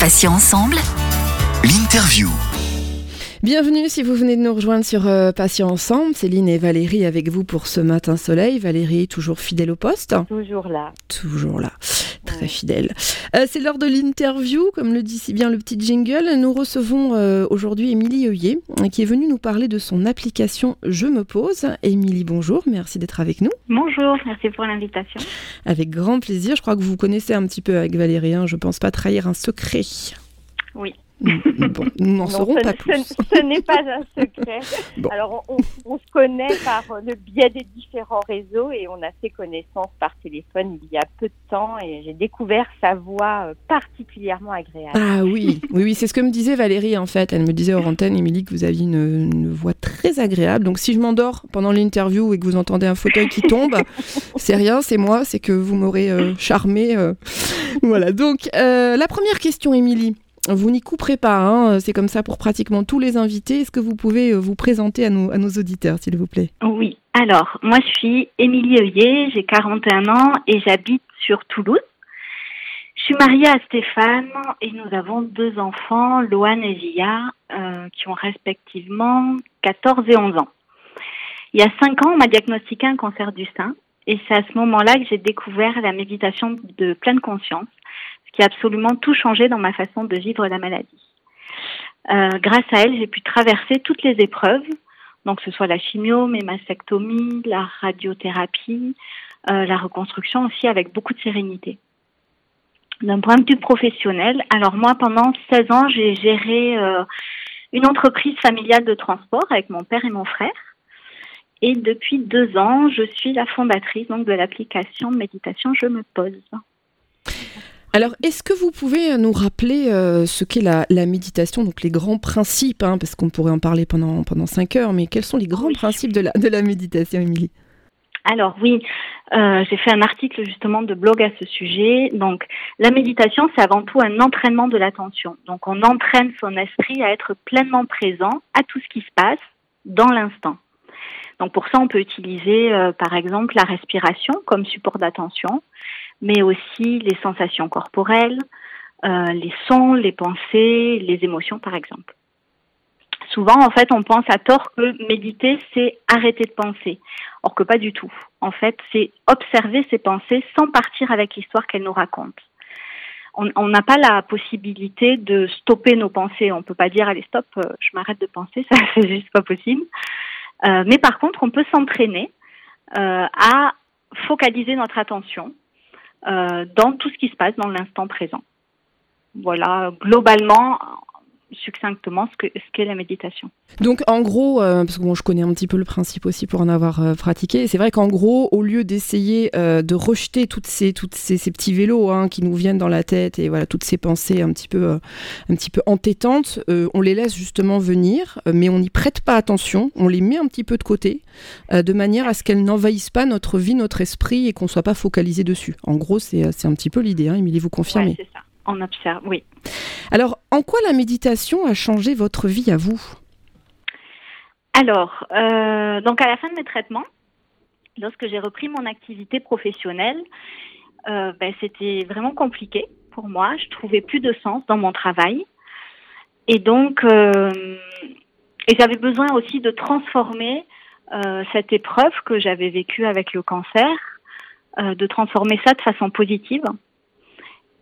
Patients ensemble. L'interview. Bienvenue si vous venez de nous rejoindre sur euh, Patients Ensemble. Céline et Valérie avec vous pour ce matin soleil. Valérie, toujours fidèle au poste Toujours là. Toujours là. Très fidèle. Euh, c'est l'heure de l'interview, comme le dit si bien le petit jingle. Nous recevons euh, aujourd'hui Émilie Heuillet, qui est venue nous parler de son application Je me pose. Émilie, bonjour, merci d'être avec nous. Bonjour, merci pour l'invitation. Avec grand plaisir. Je crois que vous vous connaissez un petit peu avec Valérie. hein. Je pense pas trahir un secret. Oui. Bon, nous n'en saurons pas plus. ce n'est pas un secret. Bon. Alors, on, se connaît par le biais des différents réseaux et on a fait connaissance par téléphone il y a peu de temps et j'ai découvert sa voix euh, particulièrement agréable. Ah oui, oui, oui, c'est ce que me disait Valérie en fait. Elle me disait hors antenne, Émilie, que vous aviez une, une voix très agréable. Donc si je m'endors pendant l'interview et que vous entendez un fauteuil qui tombe, c'est rien, c'est moi, c'est que vous m'aurez euh, charmé. euh. Voilà, donc euh, la première question, Émilie. Vous n'y couperez pas, hein, c'est comme ça pour pratiquement tous les invités. Est-ce que vous pouvez euh, vous présenter à nos, auditeurs, s'il vous plaît? Oui. Alors, moi, je suis Émilie Heuillet, j'ai 41 ans et j'habite sur Toulouse. Je suis mariée à Stéphane et nous avons deux enfants, Loane et Zia, euh, qui ont respectivement 14 et 11 ans. Il y a cinq ans, on m'a diagnostiqué un cancer du sein et c'est à ce moment-là que j'ai découvert la méditation de pleine conscience, ce qui a absolument tout changé dans ma façon de vivre la maladie. Euh, grâce à elle, j'ai pu traverser toutes les épreuves, donc que ce soit la chimio, mes mastectomies, la radiothérapie, euh, la reconstruction aussi avec beaucoup de sérénité. D'un point de vue professionnel, alors moi pendant 16 ans, j'ai géré euh, une entreprise familiale de transport avec mon père et mon frère. Et depuis deux ans, je suis la fondatrice donc de l'application méditation Je me pose. Alors, est-ce que vous pouvez nous rappeler euh, ce qu'est la, la méditation, donc les grands principes, hein, parce qu'on pourrait en parler pendant, pendant cinq heures, mais quels sont les grands Oui. principes de la, de la méditation, Émilie? Alors oui, euh, j'ai fait un article justement de blog à ce sujet. Donc la méditation, c'est avant tout un entraînement de l'attention. Donc on entraîne son esprit à être pleinement présent à tout ce qui se passe dans l'instant. Donc pour ça, on peut utiliser euh, par exemple la respiration comme support d'attention, mais aussi les sensations corporelles, euh, les sons, les pensées, les émotions par exemple. Souvent, en fait, on pense à tort que méditer, c'est arrêter de penser. Or que pas du tout. En fait, c'est observer ses pensées sans partir avec l'histoire qu'elles nous racontent. On n'a pas la possibilité de stopper nos pensées. On peut pas dire allez stop, euh, je m'arrête de penser, ça c'est juste pas possible. Euh, mais par contre, on peut s'entraîner à focaliser notre attention dans tout ce qui se passe dans l'instant présent. Voilà, globalement, succinctement, ce que ce qu'est la méditation. Donc, en gros, euh, parce que bon, je connais un petit peu le principe aussi pour en avoir euh, pratiqué, c'est vrai qu'en gros, au lieu d'essayer euh, de rejeter toutes ces, toutes ces, ces petits vélos hein, qui nous viennent dans la tête et voilà toutes ces pensées un petit peu, un petit peu entêtantes, on les laisse justement venir, mais on n'y prête pas attention, on les met un petit peu de côté, de manière à ce qu'elles n'envahissent pas notre vie, notre esprit et qu'on soit pas focalisé dessus. En gros, c'est un petit peu l'idée, hein, Émilie, vous confirmez? Ouais, ça. On observe, oui. Alors, en quoi la méditation a changé votre vie à vous? Alors, euh, donc à la fin de mes traitements, lorsque j'ai repris mon activité professionnelle, euh, ben, c'était vraiment compliqué pour moi. Je trouvais plus de sens dans mon travail. Et donc, euh, j'avais besoin aussi de transformer cette épreuve que j'avais vécue avec le cancer, de transformer ça de façon positive.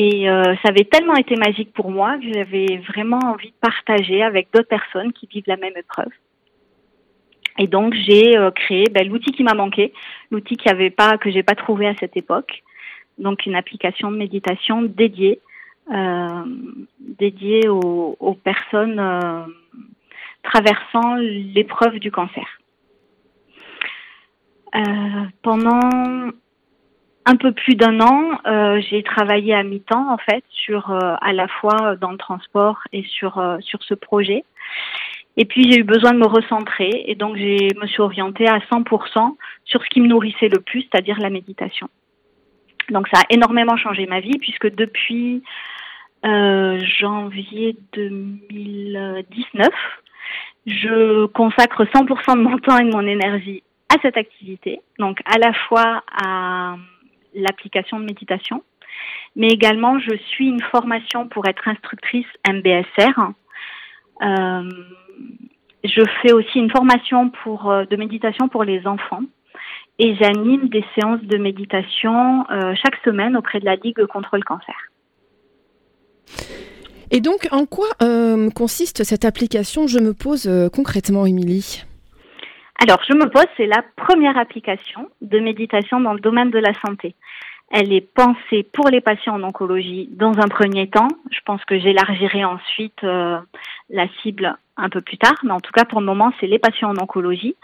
Et euh, ça avait tellement été magique pour moi que j'avais vraiment envie de partager avec d'autres personnes qui vivent la même épreuve. Et donc j'ai euh, créé ben, l'outil qui m'a manqué, l'outil qui avait pas que j'ai pas trouvé à cette époque, donc une application de méditation dédiée, euh, dédiée aux, personnes traversant l'épreuve du cancer. Pendant un peu plus d'un an, euh, j'ai travaillé à mi-temps en fait sur euh, à la fois dans le transport et sur euh, sur ce projet. Et puis j'ai eu besoin de me recentrer et donc j'ai me suis orientée à 100% sur ce qui me nourrissait le plus, c'est-à-dire la méditation. Donc ça a énormément changé ma vie puisque depuis janvier 2019, je consacre 100% de mon temps et de mon énergie à cette activité, donc à la fois à l'application de méditation, mais également je suis une formation pour être instructrice MBSR. Euh, je fais aussi une formation pour, de méditation pour les enfants et j'anime des séances de méditation chaque semaine auprès de la Ligue contre le cancer. Et donc, en quoi euh, consiste cette application? Je me pose euh, concrètement, Émilie Alors, Je me pose, c'est la première application de méditation dans le domaine de la santé. Elle est pensée pour les patients en oncologie dans un premier temps. Je pense que j'élargirai ensuite euh, la cible un peu plus tard, mais en tout cas pour le moment, c'est les patients en oncologie.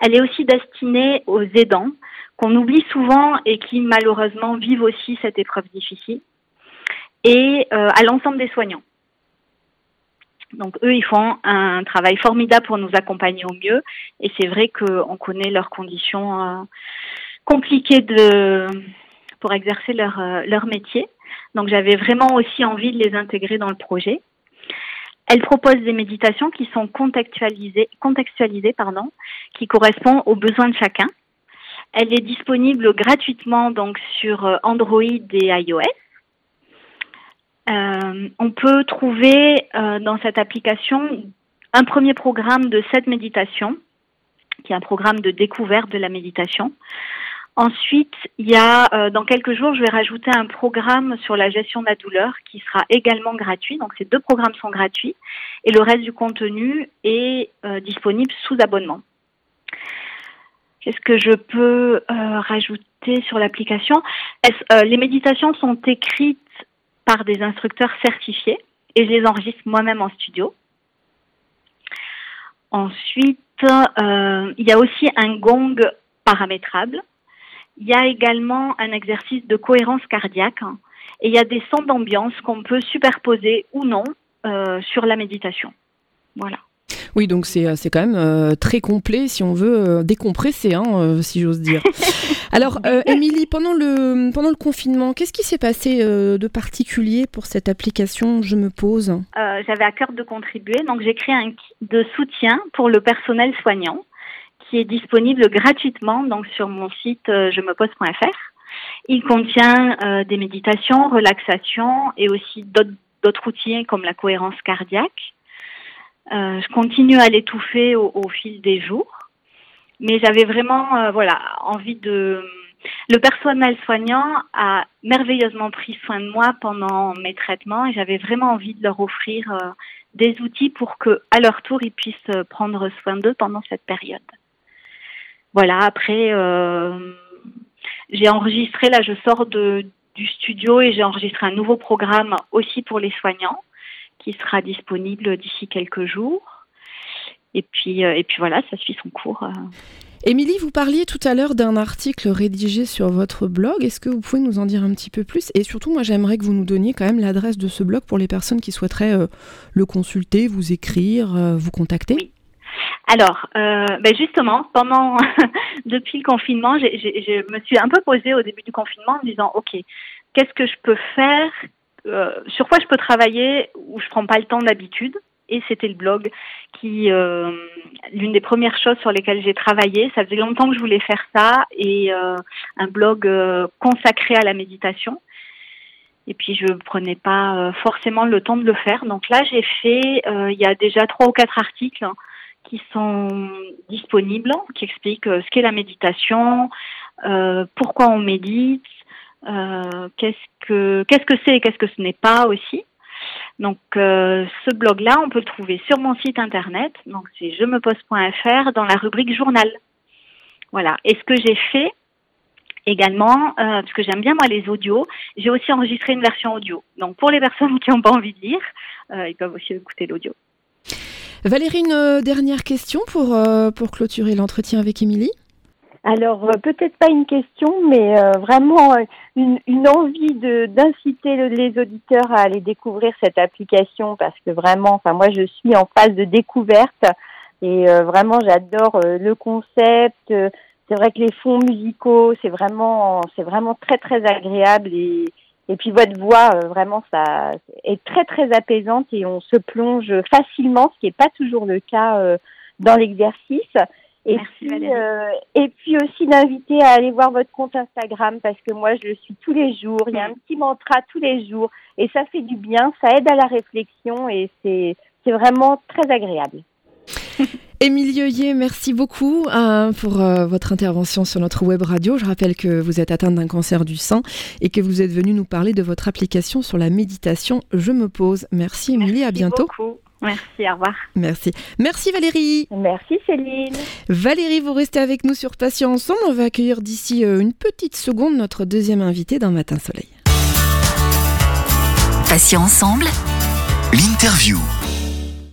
Elle est aussi destinée aux aidants qu'on oublie souvent et qui malheureusement vivent aussi cette épreuve difficile et euh, à l'ensemble des soignants. Donc eux, ils font un travail formidable pour nous accompagner au mieux. Et c'est vrai qu'on connaît leurs conditions euh, compliquées de, pour exercer leur, euh, leur métier. Donc j'avais vraiment aussi envie de les intégrer dans le projet. Elle propose des méditations qui sont contextualisées, contextualisées pardon, qui correspondent aux besoins de chacun. Elle est disponible gratuitement donc sur Android et iOS. Euh, on peut trouver euh, dans cette application un premier programme de cette méditation, qui est un programme de découverte de la méditation. Ensuite, il y a euh, dans quelques jours, je vais rajouter un programme sur la gestion de la douleur qui sera également gratuit. Donc ces deux programmes sont gratuits et le reste du contenu est disponible sous abonnement. Qu'est-ce que je peux rajouter sur l'application? Les méditations sont écrites par des instructeurs certifiés et je les enregistre moi-même en studio. Ensuite, euh, il y a aussi un gong paramétrable. Il y a également un exercice de cohérence cardiaque et il y a des sons d'ambiance qu'on peut superposer ou non euh, sur la méditation. Voilà. Oui, donc c'est, euh, c'est quand même euh, très complet si on veut euh, décompresser, hein, si j'ose dire. Alors, Émilie, pendant le, pendant le confinement, qu'est-ce qui s'est passé de particulier pour cette application Je me pose? J'avais à cœur de contribuer, donc j'ai créé un kit de soutien pour le personnel soignant qui est disponible gratuitement donc sur mon site je me pose.fr. Il contient des méditations, relaxations et aussi d'autres outils comme la cohérence cardiaque. Euh, je continue à l'étouffer au, fil des jours, mais j'avais vraiment euh, voilà envie de. Le personnel soignant a merveilleusement pris soin de moi pendant mes traitements et j'avais vraiment envie de leur offrir euh, des outils pour que, à leur tour, ils puissent prendre soin d'eux pendant cette période. Voilà. Après, j'ai enregistré là, je sors de, du studio et j'ai enregistré un nouveau programme aussi pour les soignants qui sera disponible d'ici quelques jours. Et puis, euh, et puis voilà, ça suit son cours. Euh. Émilie, vous parliez tout à l'heure d'un article rédigé sur votre blog. Est-ce que vous pouvez nous en dire un petit peu plus? Et surtout, moi, j'aimerais que vous nous donniez quand même l'adresse de ce blog pour les personnes qui souhaiteraient euh, le consulter, vous écrire, vous contacter. Oui. Alors, ben justement, pendant depuis le confinement, je me suis un peu posée au début du confinement en me disant, ok, qu'est-ce que je peux faire sur quoi je peux travailler où je prends pas le temps d'habitude. Et c'était le blog qui, euh, l'une des premières choses sur lesquelles j'ai travaillé. Ça faisait longtemps que je voulais faire ça et euh, un blog consacré à la méditation. Et puis je prenais pas forcément le temps de le faire. Donc là, j'ai fait, il y a déjà trois ou quatre articles qui sont disponibles, qui expliquent ce qu'est la méditation, pourquoi on médite, euh, qu'est-ce que qu'est-ce que c'est et qu'est-ce que ce n'est pas aussi. Donc euh, ce blog-là, on peut le trouver sur mon site internet, donc c'est je me pose.fr dans la rubrique journal. Voilà. Et ce que j'ai fait également, euh, parce que j'aime bien moi les audios, j'ai aussi enregistré une version audio. Donc pour les personnes qui n'ont pas envie de lire, ils peuvent aussi écouter l'audio. Valérie, une dernière question pour, pour clôturer l'entretien avec Émilie? Alors, euh, peut-être pas une question, mais euh, vraiment euh, une, une, envie de d'inciter les auditeurs à aller découvrir cette application parce que vraiment, enfin moi je suis en phase de découverte et vraiment j'adore le concept. c'est vrai que les fonds musicaux, c'est vraiment c'est vraiment très très agréable et et puis votre voix vraiment ça est très très apaisante et on se plonge facilement, ce qui n'est pas toujours le cas dans l'exercice. Et puis, euh, et puis aussi d'inviter à aller voir votre compte Instagram parce que moi je le suis tous les jours. Il y a un petit mantra tous les jours et ça fait du bien, ça aide à la réflexion et c'est c'est vraiment très agréable. Émilie Heuillet, merci beaucoup hein, pour euh, votre intervention sur notre web radio. Je rappelle que vous êtes atteinte d'un cancer du sein et que vous êtes venue nous parler de votre application sur la méditation Je me pose. Merci Émilie, à bientôt. Beaucoup. Merci, au revoir. Merci. Merci Valérie. Merci Céline. Valérie, vous restez avec nous sur Patient Ensemble. On va accueillir d'ici euh, une petite seconde notre deuxième invité d'un Matin Soleil. Patient Ensemble, l'interview.